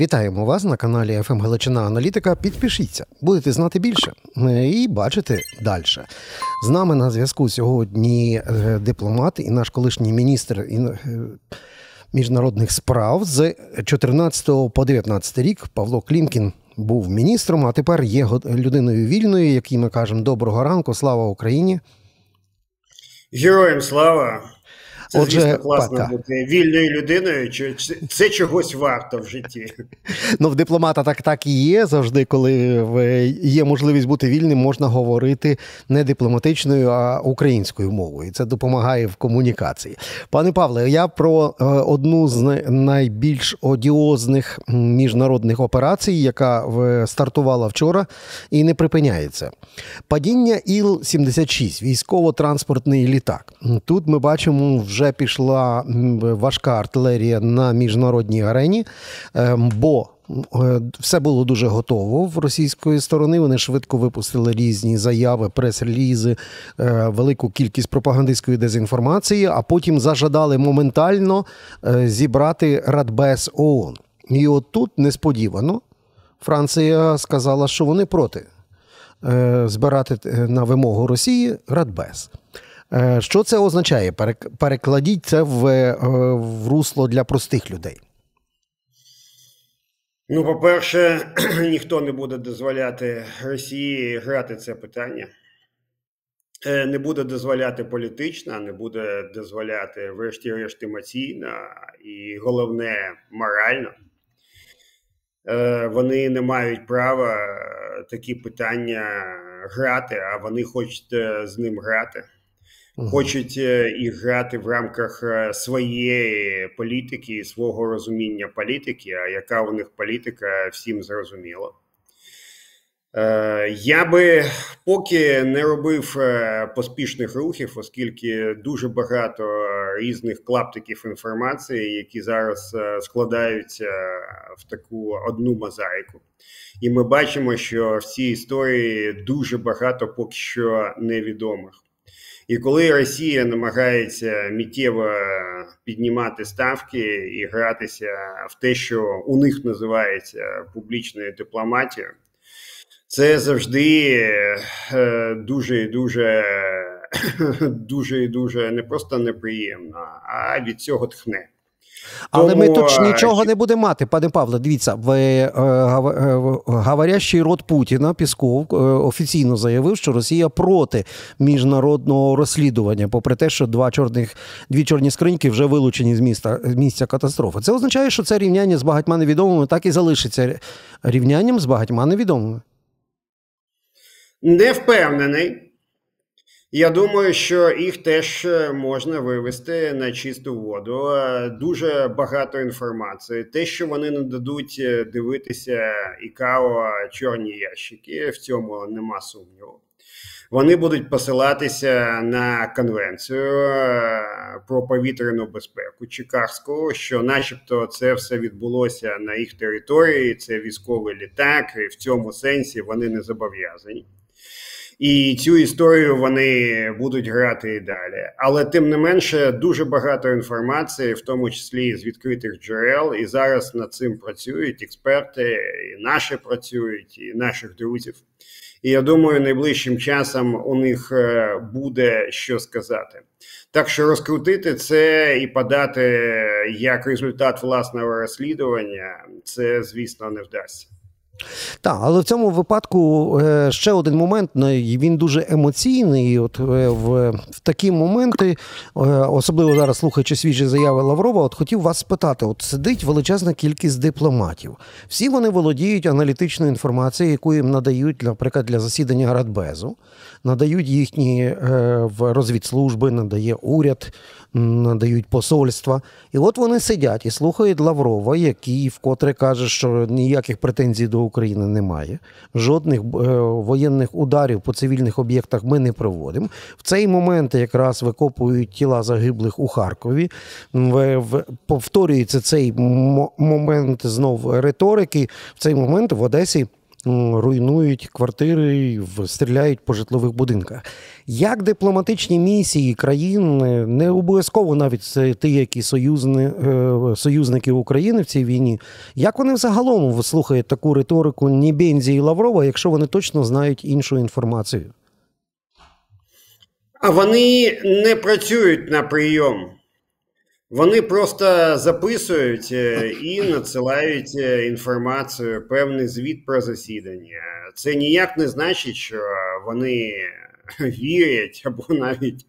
Вітаємо вас на каналі «ФМ Галичина Аналітика. Підпишіться, будете знати більше е, і бачити далі. З нами на зв'язку сьогодні е, дипломат і наш колишній міністр е, міжнародних справ з 14 по 19 рік Павло Клімкін був міністром, а тепер є людиною вільною, якій ми кажемо доброго ранку. Слава Україні! Героям слава! Це, Отже, звісно, класно пата. бути вільною людиною. Чи Це чогось варто в житті. Ну, в дипломата так так і є. Завжди, коли є можливість бути вільним, можна говорити не дипломатичною, а українською мовою. І це допомагає в комунікації. Пане Павле, я про е, одну з найбільш одіозних міжнародних операцій, яка стартувала вчора і не припиняється. Падіння Іл-76, військово-транспортний літак. Тут ми бачимо вже вже пішла важка артилерія на міжнародній арені, ем, бо е, все було дуже готово в російської сторони. Вони швидко випустили різні заяви, прес-релізи, е, велику кількість пропагандистської дезінформації, а потім зажадали моментально е, зібрати Радбез ООН. І от тут несподівано Франція сказала, що вони проти збирати на вимогу Росії Радбез. Е, що це означає? Перекладіть це в, е, в русло для простих людей. Ну, по-перше, ніхто не буде дозволяти Росії грати це питання. Е, не буде дозволяти політично, не буде дозволяти, врешті-решт, емоційно і головне морально. Вони не мають права такі питання грати, а вони хочуть з ним грати хочуть е, і грати в рамках е, своєї політики, свого розуміння політики. А яка у них політика, всім зрозуміло. Е, я би поки не робив поспішних рухів, оскільки дуже багато різних клаптиків інформації, які зараз складаються в таку одну мозаїку. І ми бачимо, що в цій історії дуже багато поки що невідомих. І коли Росія намагається миттєво піднімати ставки і гратися в те, що у них називається публічною дипломатією, це завжди е, дуже і дуже дуже дуже не просто неприємно, а від цього тхне. Але Тому... ми тут нічого не будемо мати, пане Павле. Дивіться, в е, е, говорящий рот Путіна Пісков е, офіційно заявив, що Росія проти міжнародного розслідування, попри те, що два чорних дві чорні скриньки вже вилучені з міста з місця катастрофи. Це означає, що це рівняння з багатьма невідомими так і залишиться рівнянням з багатьма невідомими. Не впевнений. Я думаю, що їх теж е, можна вивести на чисту воду. Е, дуже багато інформації. Те, що вони не дадуть е, дивитися ікао чорні ящики, в цьому нема сумніву. Вони будуть посилатися на конвенцію про повітряну безпеку Чикагську, що, начебто, це все відбулося на їх території. Це військовий літак, і в цьому сенсі вони не зобов'язані. І цю історію вони будуть грати і далі. Але тим не менше, дуже багато інформації, в тому числі з відкритих джерел, і зараз над цим працюють експерти, і наші працюють, і наших друзів. І я думаю, найближчим часом у них е, буде що сказати. Так що розкрутити це і подати як результат власного розслідування, це звісно не вдасться. Так, але в цьому випадку е, ще один момент, ну, він дуже емоційний. От е, в, в такі моменти, е, особливо зараз слухаючи свіжі заяви Лаврова, от хотів вас спитати: от сидить величезна кількість дипломатів. Всі вони володіють аналітичною інформацією, яку їм надають, наприклад, для засідання Радбезу, надають їхні в розвідслужби, надає уряд надають посольства. І от вони сидять і слухають Лаврова, який вкотре каже, що ніяких претензій до України немає. Жодних е, воєнних ударів по цивільних об'єктах ми не проводимо. В цей момент якраз викопують тіла загиблих у Харкові. Повторюється цей момент знов риторики. В цей момент в Одесі. Руйнують квартири, стріляють по житлових будинках. Як дипломатичні місії країн не обов'язково навіть ті, які союзни, е, союзники України в цій війні, як вони взагалом слухають таку риторику Нібензі і Лаврова, якщо вони точно знають іншу інформацію? А вони не працюють на прийом. Вони просто записують е, і надсилають е, інформацію, певний звіт про засідання. Це ніяк не значить, що вони вірять або навіть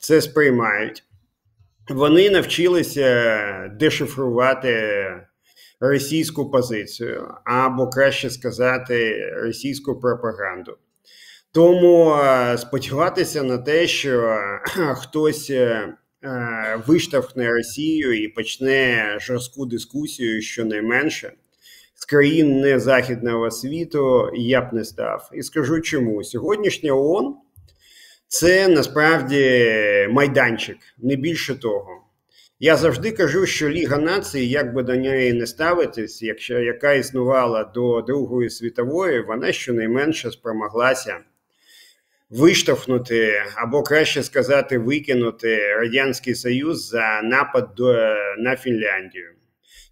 це сприймають. Вони навчилися дешифрувати російську позицію, або краще сказати, російську пропаганду. Тому е, сподіватися на те, що хтось виштовхне Росію і почне жорстку дискусію, щонайменше з країн незахідного світу я б не став. І скажу чому сьогоднішня ООН це насправді майданчик, не більше того. Я завжди кажу, що Ліга націй, як би до неї не ставитись, якщо яка існувала до Другої світової, вона щонайменше спромоглася виштовхнути або краще сказати, викинути радянський Союз за напад на Фінляндію.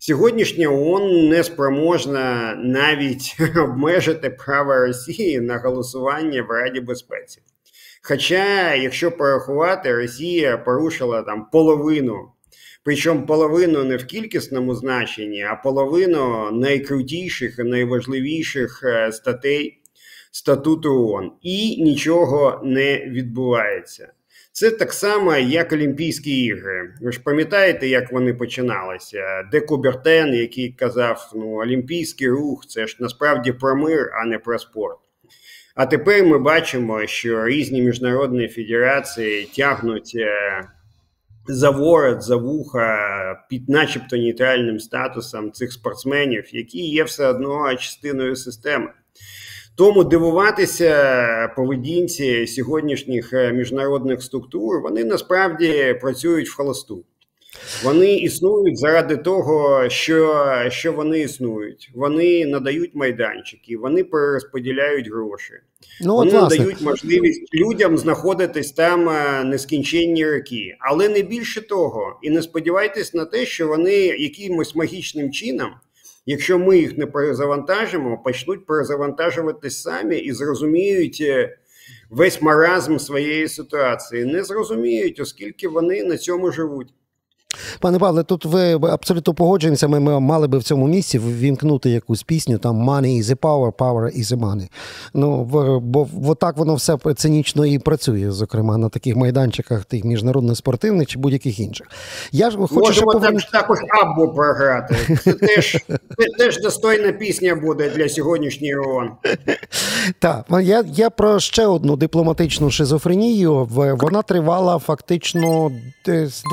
Сьогоднішня ООН не спроможна навіть обмежити право Росії на голосування в Раді безпеці. Хоча, якщо порахувати, Росія порушила там половину, причому половину не в кількісному значенні, а половину найкрутіших і найважливіших е, статей статуту ООН, і нічого не відбувається. Це так само, як Олімпійські ігри. Ви ж пам'ятаєте, як вони починалися? Де Кубертен, який казав, ну Олімпійський рух це ж насправді про мир, а не про спорт. А тепер ми бачимо, що різні міжнародні федерації тягнуть е, за ворот, за вуха під, начебто, нейтральним статусом цих спортсменів, які є все одно частиною системи. Тому дивуватися поведінці сьогоднішніх е, міжнародних структур вони насправді працюють в холосту. Вони існують заради того, що що вони існують. Вони надають майданчики, вони перерозподіляють гроші. Ну, Вони власне. надають можливість людям знаходитись там е, нескінченні роки, але не більше того. І не сподівайтесь на те, що вони якимось магічним чином якщо ми їх не перезавантажимо, почнуть перезавантажуватись самі і зрозуміють е, весь маразм своєї ситуації. Не зрозуміють, оскільки вони на цьому живуть. Пане Павле, тут ви абсолютно погоджуємося. Ми, ми мали би в цьому місці ввімкнути якусь пісню, там money is a power, power is a money. Ну, бо, бо так воно все цинічно і працює, зокрема, на таких майданчиках, тих міжнародних спортивних чи будь-яких інших. Я ж хочу Можемо повернути... так, також або програти. Це теж, теж достойна пісня буде для сьогоднішньої ООН. Так, я я про ще одну дипломатичну шизофренію. Вона тривала фактично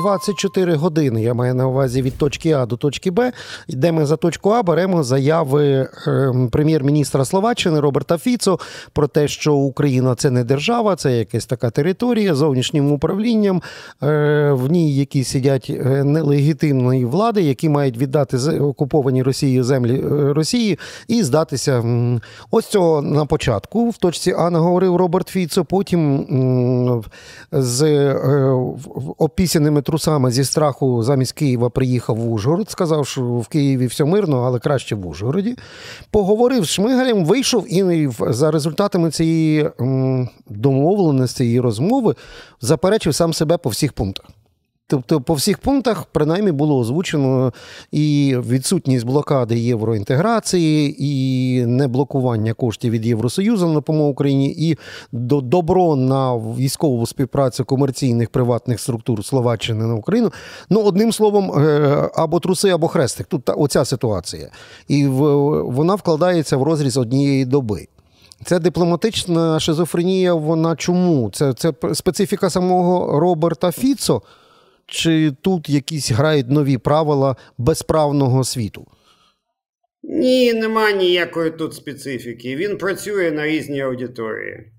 24 години. Я маю на увазі від точки А до точки Б. Де ми за точку А беремо заяви ем, прем'єр-міністра Словаччини Роберта Фіцо про те, що Україна це не держава, це якась така територія зовнішнім управлінням. Е, в ній які сидять е, нелегітимної влади, які мають віддати окуповані Росією землі е, Росії і здатися. Ось цього на початку в точці А наговорив Роберт Фіцо. Потім з опісяними трусами зі страху страху замість Києва приїхав в Ужгород, сказав, що в Києві все мирно, але краще в Ужгороді. Поговорив з Шмигалем, вийшов і за результатами цієї домовленості і розмови заперечив сам себе по всіх пунктах. Тобто, по всіх пунктах, принаймні, було озвучено і відсутність блокади євроінтеграції, і неблокування коштів від Євросоюзу на допомогу Україні, і добро на військову співпрацю комерційних приватних структур Словаччини на Україну. Ну, одним словом, е, або труси, або хрестик. Тут оця ситуація. І вона вкладається в розріз однієї доби. Це дипломатична шизофренія. Вона чому? Це, Це специфіка самого Роберта Фіцо. Чи тут якісь грають нові правила безправного світу? Ні, нема ніякої тут специфіки. Він працює на різній аудиторії.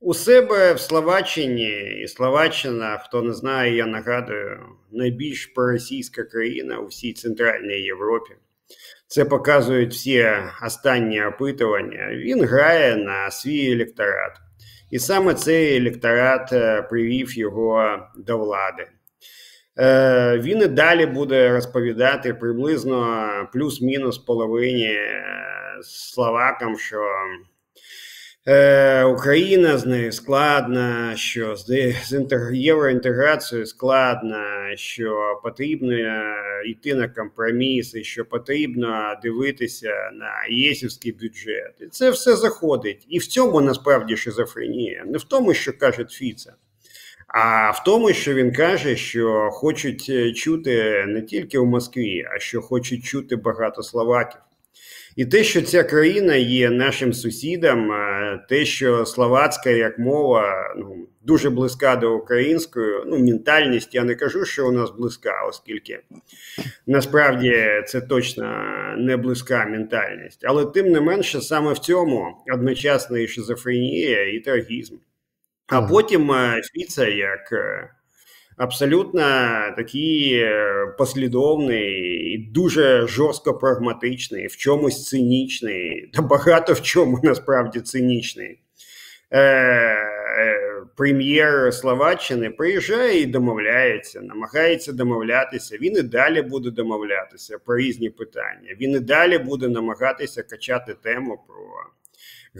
У себе в Словаччині, і Словаччина, хто не знає, я нагадую, найбільш проросійська країна у всій Центральній Європі. Це показують всі останні опитування. Він грає на свій електорат. І саме цей електорат е, привів його до влади. Е, він і далі буде розповідати приблизно плюс-мінус половині е, словакам, що Е, Україна з нею складна, що з євроінтеграцією складна, що потрібно йти на компроміси, що потрібно дивитися на єсівський бюджет. І це все заходить. І в цьому насправді шизофренія. Не в тому, що каже Фіца, а в тому, що він каже, що хочуть чути не тільки в Москві, а що хочуть чути багато словаків. І те, що ця країна є нашим сусідом, те, що словацька як мова ну, дуже близька до української, ну ментальність, я не кажу, що у нас близька, оскільки насправді це точно не близька ментальність, але тим не менше, саме в цьому одночасно і шизофренія і трагізм. А потім Фіца як абсолютно такий е, послідовний і дуже жорстко прагматичний, в чомусь цинічний, та багато в чому насправді цинічний. Е, е, Прем'єр Словаччини приїжджає і домовляється, намагається домовлятися. Він і далі буде домовлятися про різні питання. Він і далі буде намагатися качати тему про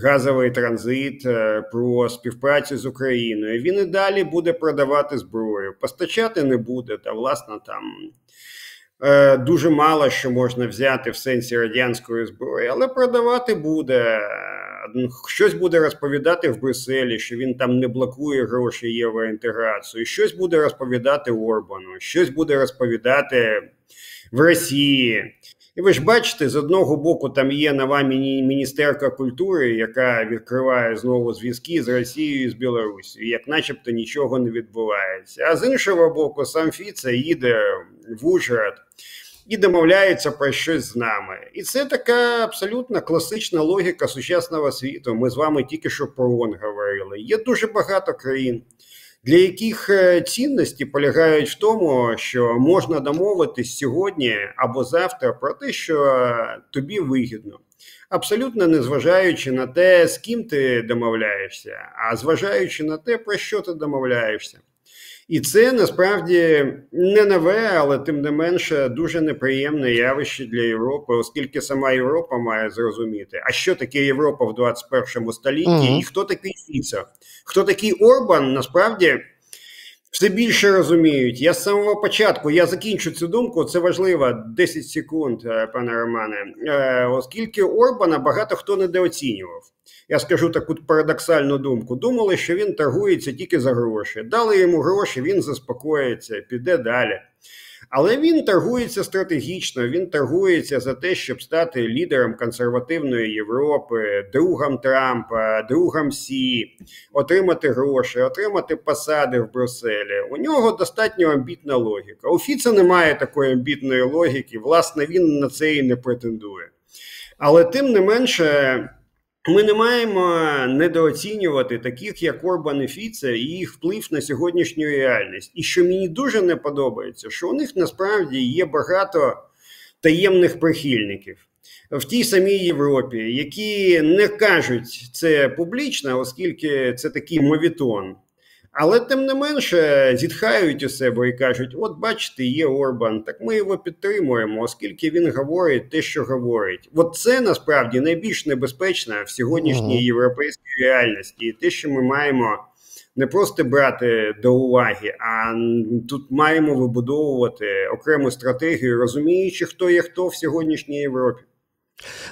газовий транзит, е, про співпрацю з Україною. Він і далі буде продавати зброю, постачати не буде. Та власне там е, дуже мало що можна взяти в сенсі радянської зброї, але продавати буде. Щось буде розповідати в Брюсселі, що він там не блокує гроші євроінтеграцію, щось буде розповідати Орбану, щось буде розповідати в Росії. І ви ж бачите, з одного боку там є нова міністерка культури, яка відкриває знову зв'язки з Росією і з Білорусією, як начебто нічого не відбувається. А з іншого боку, сам Фіца їде в Ужгород і домовляється про щось з нами. І це така абсолютно класична логіка сучасного світу. Ми з вами тільки що про ООН говорили. Є дуже багато країн для яких е, цінності полягають в тому, що можна домовитись сьогодні або завтра про те, що тобі вигідно, абсолютно не зважаючи на те, з ким ти домовляєшся, а зважаючи на те, про що ти домовляєшся. І це насправді не нове, але тим не менше дуже неприємне явище для Європи, оскільки сама Європа має зрозуміти, а що таке Європа в 21 столітті, угу. і хто такий Фіцо, хто такий Орбан, насправді. Все більше розуміють. Я з самого початку я закінчу цю думку. Це важливо 10 секунд, е, пане Романе, е, оскільки Орбана багато хто недооцінював я скажу таку парадоксальну думку. Думали, що він торгується тільки за гроші. Дали йому гроші, він заспокоїться, піде далі. Але він торгується стратегічно, він торгується за те, щоб стати лідером консервативної Європи, другом Трампа, другом Сі, отримати гроші, отримати посади в Брюсселі. У нього достатньо амбітна логіка. У Фіца немає такої амбітної логіки, власне, він на це і не претендує. Але тим не менше. Ми не маємо недооцінювати таких, як Орбан і Фіце, і їх вплив на сьогоднішню реальність. І що мені дуже не подобається, що у них насправді є багато таємних прихильників в тій самій Європі, які не кажуть це публічно, оскільки це такий мовітон. Але тим не менше зітхають у себе і кажуть: от бачите, є Орбан, так ми його підтримуємо, оскільки він говорить те, що говорить. От це насправді найбільш небезпечно в сьогоднішній європейській реальності, і те, що ми маємо не просто брати до уваги, а тут маємо вибудовувати окрему стратегію, розуміючи, хто є хто в сьогоднішній Європі.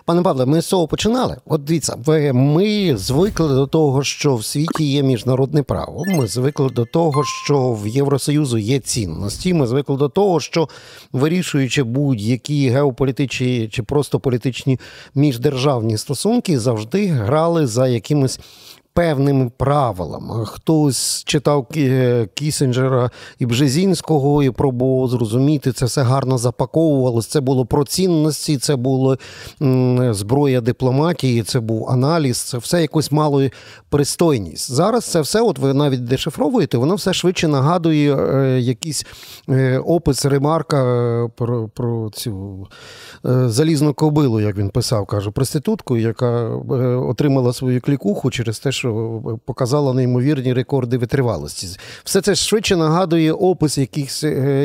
Пане Павле, ми з цього починали. От дивіться, ми звикли до того, що в світі є міжнародне право. Ми звикли до того, що в Євросоюзу є цінності. Ми звикли до того, що вирішуючи будь-які геополітичні чи просто політичні міждержавні стосунки, завжди грали за якимись певними правилами. Хтось читав Кісінджера і Бжезінського і пробував зрозуміти, це все гарно запаковувалось. Це було про цінності, це було зброя дипломатії, це був аналіз, це все якось мало пристойність. Зараз це все, от ви навіть дешифровуєте, воно все швидше нагадує е, якийсь е, опис, ремарка е, про про цю залізну кобилу, як він писав, каже, проститутку, яка отримала свою клікуху через те, що показала неймовірні рекорди витривалості. Все це швидше нагадує опис якихось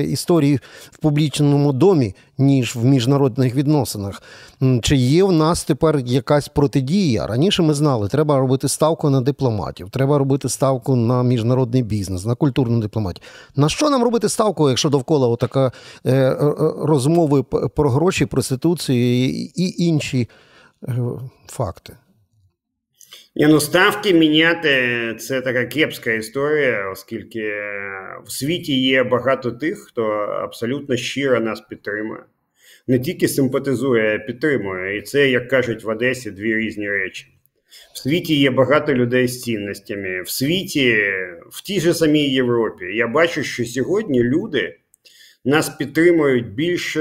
історій в публічному домі, ніж в міжнародних відносинах. Чи є в нас тепер якась протидія? Раніше ми знали, треба робити ставку на дипломатів, треба робити ставку на міжнародний бізнес, на культурну дипломатію. На що нам робити ставку, якщо довкола отака е, е, розмови про гроші, проституцію і інші е, факти? Ні, ну ставки міняти це така кепська історія, оскільки в світі є багато тих, хто абсолютно щиро нас підтримує не тільки симпатизує, а підтримує. І це, як кажуть в Одесі, дві різні речі. В світі є багато людей з цінностями. В світі, в тій же самій Європі, я бачу, що сьогодні люди нас підтримують більш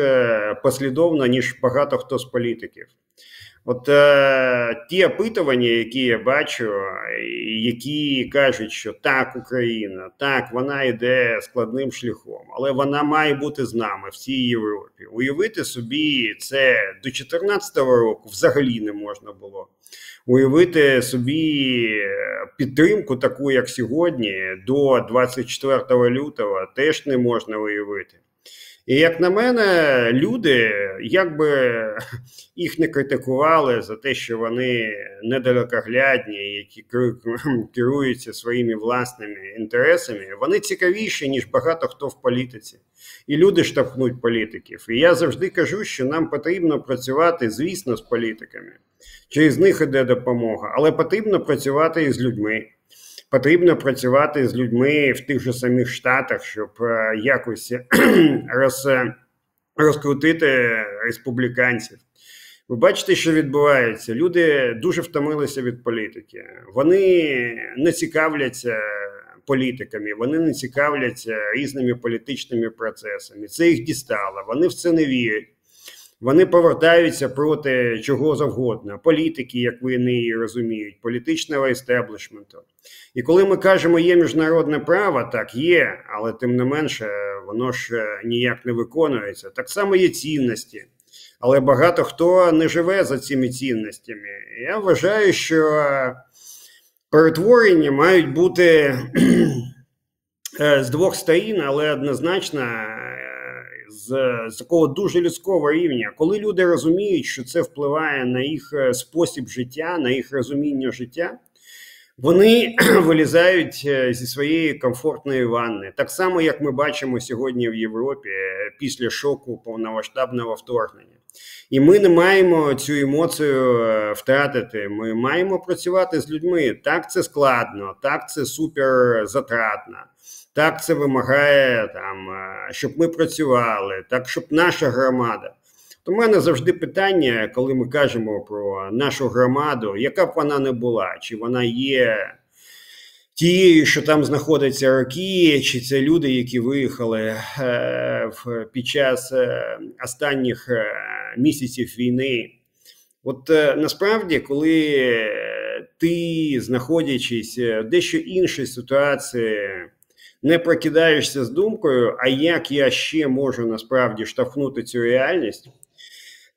послідовно, ніж багато хто з політиків. От е, ті опитування, які я бачу, які кажуть, що так, Україна, так, вона йде складним шляхом, але вона має бути з нами в цій Європі. Уявити собі це до 2014 року взагалі не можна було. Уявити собі підтримку, таку як сьогодні, до 24 лютого, теж не можна уявити. І як на мене, люди, якби їх не критикували за те, що вони недалекоглядні, які керуються своїми власними інтересами, вони цікавіші, ніж багато хто в політиці. І люди штовхнуть політиків. І я завжди кажу, що нам потрібно працювати, звісно, з політиками. Через них іде допомога, але потрібно працювати і з людьми. Потрібно працювати з людьми в тих же самих штатах, щоб е, якось роз, розкрутити республіканців. Ви бачите, що відбувається. Люди дуже втомилися від політики. Вони не цікавляться політиками, вони не цікавляться різними політичними процесами. Це їх дістало. Вони в це не вірять. Вони повертаються проти чого завгодно, політики, як ви не розуміють, політичного естеблішменту. І коли ми кажемо, є міжнародне право, так є, але тим не менше, воно ж е, ніяк не виконується. Так само є цінності, але багато хто не живе за цими цінностями. Я вважаю, що перетворення мають бути е, з двох сторін, але однозначно з, з такого дуже людського рівня, коли люди розуміють, що це впливає на їх е, спосіб життя, на їх розуміння життя. Вони вилізають е, зі своєї комфортної ванни, так само як ми бачимо сьогодні в Європі е, після шоку повномасштабного вторгнення, і ми не маємо цю емоцію втратити. Ми маємо працювати з людьми. Так це складно, так це супер затратно. Так це вимагає, там, е, щоб ми працювали, так, щоб наша громада. То в мене завжди питання, коли ми кажемо про нашу громаду, яка б вона не була, чи вона є тією, що там знаходиться роки, чи це люди, які виїхали е, під час е, останніх місяців війни. От насправді, коли ти знаходячись в дещо іншій ситуації, не прокидаєшся з думкою, а як я ще можу насправді штовхнути цю реальність,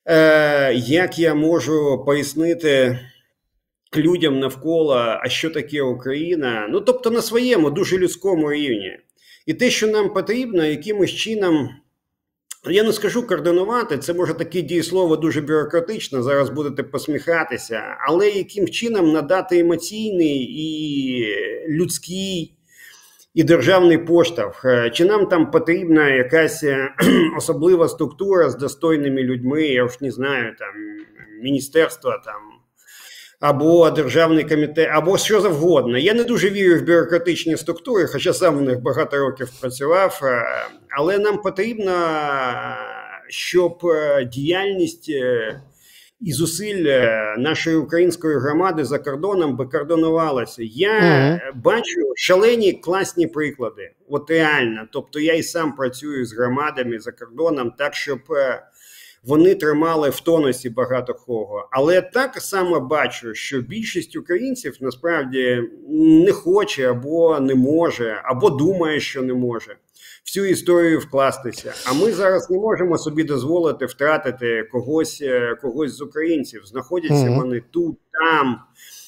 е, як я можу пояснити людям навколо, а що таке Україна, ну тобто на своєму дуже людському рівні. І те, що нам потрібно, якимось чином. Я не скажу координувати, це може таке дієслово дуже бюрократично. Зараз будете посміхатися, але яким чином надати емоційний і людський і державний поштовх. Е, чи нам там потрібна якась е, особлива структура з достойними людьми? Я ж не знаю, там міністерство там. Або державний комітет, або що завгодно. Я не дуже вірю в бюрократичні структури, хоча сам в них багато років працював. Е, але нам потрібно, щоб діяльність і зусиль нашої української громади за кордоном би кордонувалося. Я угу. бачу шалені класні приклади. От реально. Тобто я і сам працюю з громадами за кордоном, так щоб е, вони тримали в тонусі багато кого. Але так само бачу, що більшість українців насправді не хоче або не може, або думає, що не може всю історію вкластися. А ми зараз не можемо собі дозволити втратити когось е, когось з українців. Знаходяться mm-hmm. вони тут, там.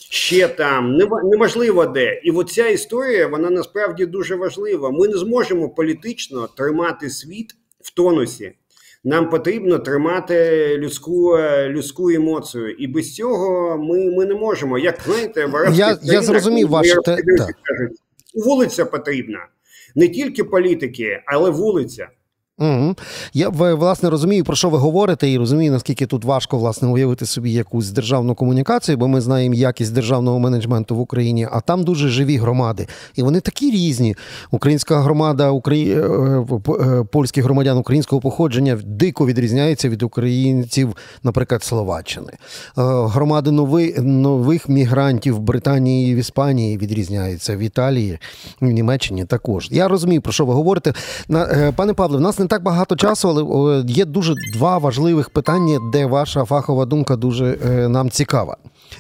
Ще там неможливо де, і оця історія вона насправді дуже важлива. Ми не зможемо політично тримати світ в тонусі. Нам потрібно тримати людську е, людську емоцію, і без цього ми ми не можемо. Як знаєте, в я, я зрозумів ваше кажуть, вулиця потрібна не тільки політики, але вулиця. Угу. Я власне розумію, про що ви говорите, і розумію, наскільки тут важко власне уявити собі якусь державну комунікацію, бо ми знаємо якість державного менеджменту в Україні, а там дуже живі громади, і вони такі різні. Українська громада, Украї... Е, е, польських громадян українського походження дико відрізняється від українців, наприклад, Словаччини. Е, громади нови... нових мігрантів в Британії і в Іспанії відрізняються в Італії, в Німеччині також. Я розумію, про що ви говорите. Пане Павле, в нас не так багато часу, але є дуже два важливих питання, де ваша фахова думка дуже е, нам цікава.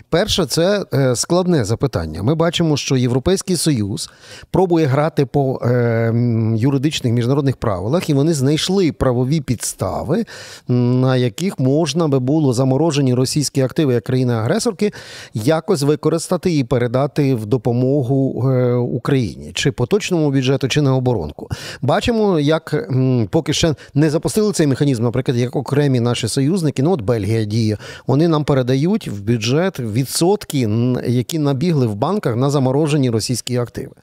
Перше, це е, складне запитання. Ми бачимо, що Європейський Союз пробує грати по е, юридичних міжнародних правилах, і вони знайшли правові підстави, на яких можна би було заморожені російські активи як країни-агресорки якось використати і передати в допомогу е, Україні, чи поточному бюджету, чи на оборонку. Бачимо, як поки ще не запустили цей механізм, наприклад, як окремі наші союзники, ну от Бельгія діє, вони нам передають в бюджет відсотки, які набігли в банках на заморожені російські активи.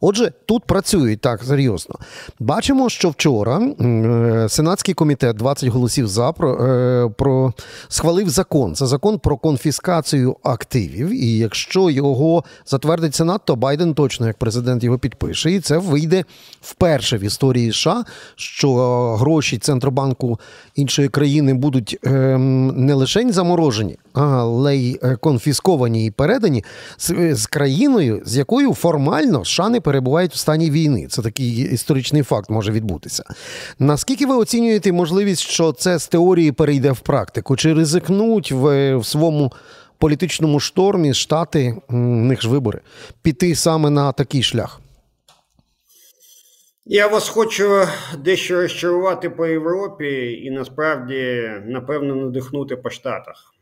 Отже, тут працюють так серйозно. Бачимо, що вчора е, Сенатський комітет 20 голосів за про, е, про схвалив закон. Це закон про конфіскацію активів. І якщо його затвердить Сенат, то Байден точно як президент його підпише. І це вийде вперше в історії США, що гроші Центробанку іншої країни будуть ем, не лише заморожені, але й е, конфісковані і передані з, з країною, з якою формально США не перебувають в стані війни. Це такий історичний факт може відбутися. Наскільки ви оцінюєте можливість, що це з теорії перейде в практику? Чи ризикнуть в, в своєму політичному штормі штати, в них ж вибори, піти саме на такий шлях? Я вас хочу дещо розчарувати по Європі і насправді напевно надихнути по Штатах.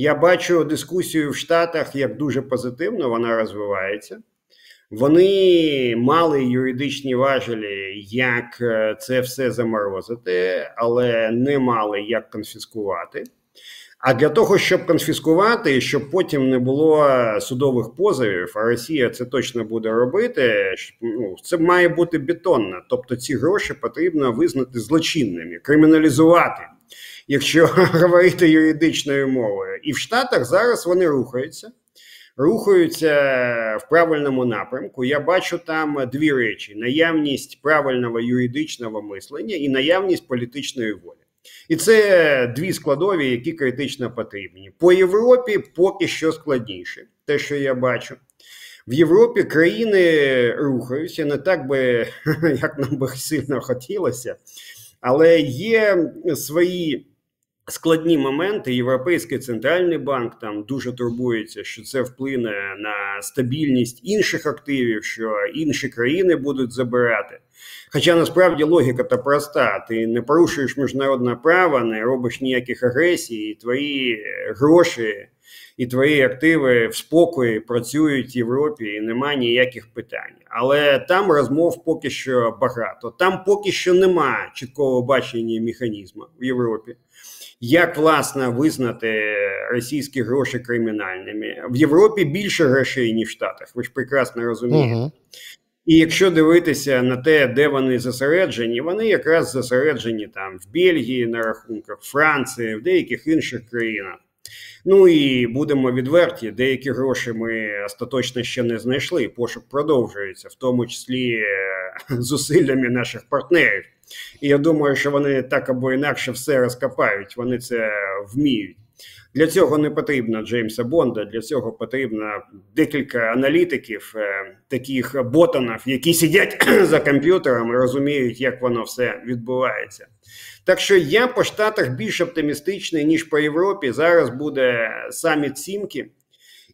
Я бачу дискусію в Штатах як дуже позитивно, вона розвивається. Вони мали юридичні важелі, як е, це все заморозити, але не мали як конфіскувати. А для того, щоб конфіскувати, щоб потім не було судових позовів, а Росія це точно буде робити. Ну це має бути бетонно. Тобто ці гроші потрібно визнати злочинними, криміналізувати, якщо говорити юридичною мовою. І в Штатах зараз вони рухаються рухаються в правильному напрямку. Я бачу там дві речі: наявність правильного юридичного мислення і наявність політичної волі. І це дві складові, які критично потрібні. По Європі поки що складніше, те, що я бачу. В Європі країни рухаються не так би, як нам би сильно хотілося, але є свої складні моменти. Європейський центральний банк там дуже турбується, що це вплине на стабільність інших активів, що інші країни будуть забирати. Хоча насправді логіка та проста: ти не порушуєш міжнародне право, не робиш ніяких агресій, і твої гроші і твої активи в спокої працюють в Європі, і немає ніяких питань. Але там розмов поки що багато. Там поки що немає чіткого бачення механізму в Європі як власне визнати російські гроші кримінальними в Європі більше грошей ніж в Штатах. Ви ж прекрасно розумієте. Угу. І якщо дивитися на те, де вони зосереджені, вони якраз зосереджені там в Бельгії на рахунках, Франції, в деяких інших країнах. Ну і будемо відверті, деякі гроші ми остаточно ще не знайшли. Пошук продовжується, в тому числі е, зусиллями наших партнерів. І я думаю, що вони так або інакше все розкопають, вони це вміють. Для цього не потрібно Джеймса Бонда. Для цього потрібно декілька аналітиків, е, таких ботанів, які сидять за комп'ютером і розуміють, як воно все відбувається. Так що я по штатах більш оптимістичний ніж по Європі. Зараз буде саміт Сімки.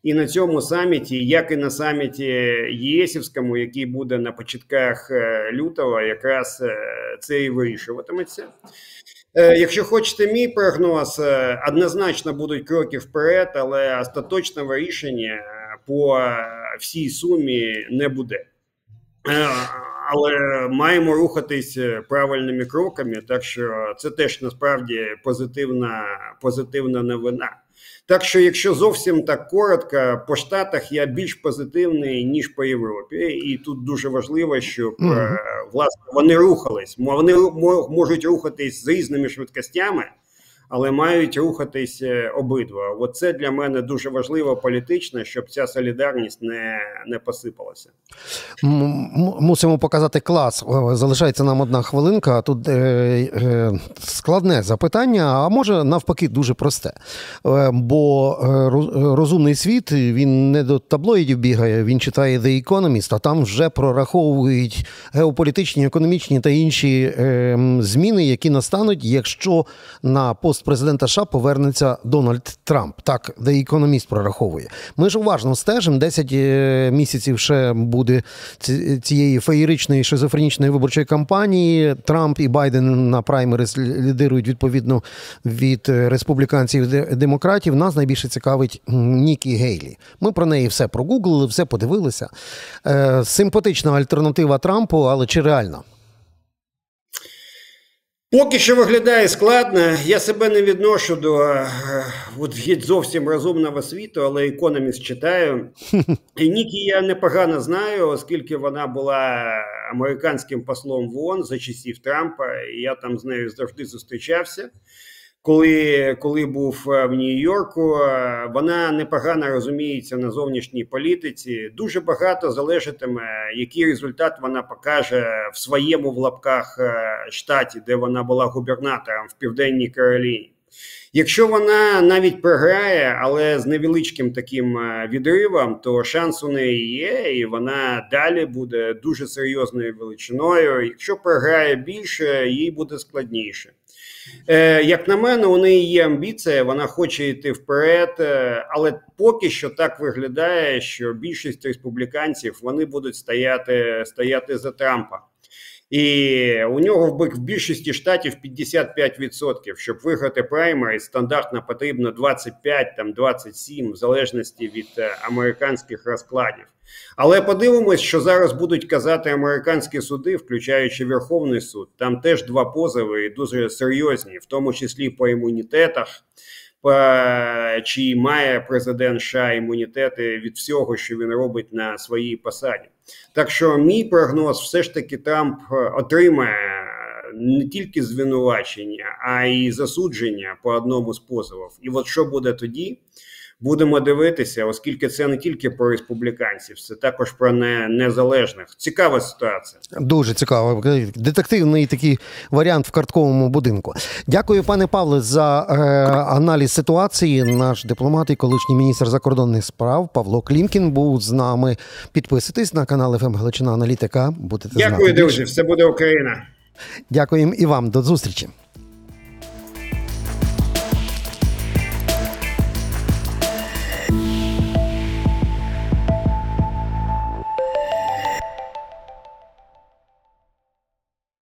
І на цьому саміті, як і на саміті ЄСівському, який буде на початках е, лютого, якраз е, це і вирішуватиметься. Е, якщо хочете мій прогноз, однозначно будуть кроки вперед, але остаточного рішення по всій сумі не буде. Але маємо рухатись правильними кроками, так що це теж насправді позитивна, позитивна новина. Так що, якщо зовсім так коротко, по штатах я більш позитивний ніж по Європі, і тут дуже важливо, щоб mm власне вони рухались. Вони можуть рухатись з різними швидкостями але мають рухатись е, обидва. Оце для мене дуже важливо політично, щоб ця солідарність не не посипалася. Мусимо показати клас. Залишається нам одна хвилинка. Тут е, е, складне запитання, а може навпаки, дуже просте. Е, бо е, розумний світ він не до таблоїдів бігає, він читає The Economist, а там вже прораховують геополітичні, економічні та інші е, зміни, які настануть, якщо на пост президента США повернеться Дональд Трамп. Так, The Economist прораховує. Ми ж уважно стежимо. 10 е, місяців ще буде цієї феєричної шизофренічної виборчої кампанії. Трамп і Байден на праймерис лідирують відповідно від республіканців і демократів. Нас найбільше цікавить Нікі Гейлі. Ми про неї все прогуглили, все подивилися. Е, симпатична альтернатива Трампу, але чи реальна? Поки що виглядає складно. Я себе не відношу до е, от, зовсім розумного світу, але економіст читаю. І Нікі я непогано знаю, оскільки вона була американським послом в ООН за часів Трампа. і Я там з нею завжди зустрічався коли коли був е, в Нью-Йорку, е, вона непогано розуміється на зовнішній політиці. Дуже багато залежатиме, який результат вона покаже в своєму в лапках е, штаті, де вона була губернатором в Південній Кароліні. Якщо вона навіть програє, але з невеличким таким відривом, то шанс у неї є, і вона далі буде дуже серйозною величиною. Якщо програє більше, їй буде складніше. Е, Як на мене, у неї є амбіція, вона хоче йти вперед, е, але поки що так виглядає, що більшість республіканців вони будуть стояти, стояти за Трампа. І у нього в більшості штатів 55%. Щоб виграти праймері, стандартно потрібно 25, там 27, в залежності від е, американських розкладів. Але подивимось, що зараз будуть казати американські суди, включаючи Верховний суд. Там теж два позови і дуже серйозні, в тому числі по імунітетах. Чи має президент США імунітети від всього, що він робить на своїй посаді? Так що мій прогноз, все ж таки, Трамп отримає не тільки звинувачення, а й засудження по одному з позовів. І от що буде тоді? Будемо дивитися, оскільки це не тільки про республіканців, це також про не, незалежних. Цікава ситуація. Дуже цікаво. Детективний такий варіант в картковому будинку. Дякую, пане Павле, за е, аналіз ситуації. Наш дипломат і колишній міністр закордонних справ Павло Клімкін був з нами. Підписуйтесь на канал ФМ Галичина Аналітика. Будете Дякую, друзі. Все буде Україна. Дякуємо і вам. До зустрічі.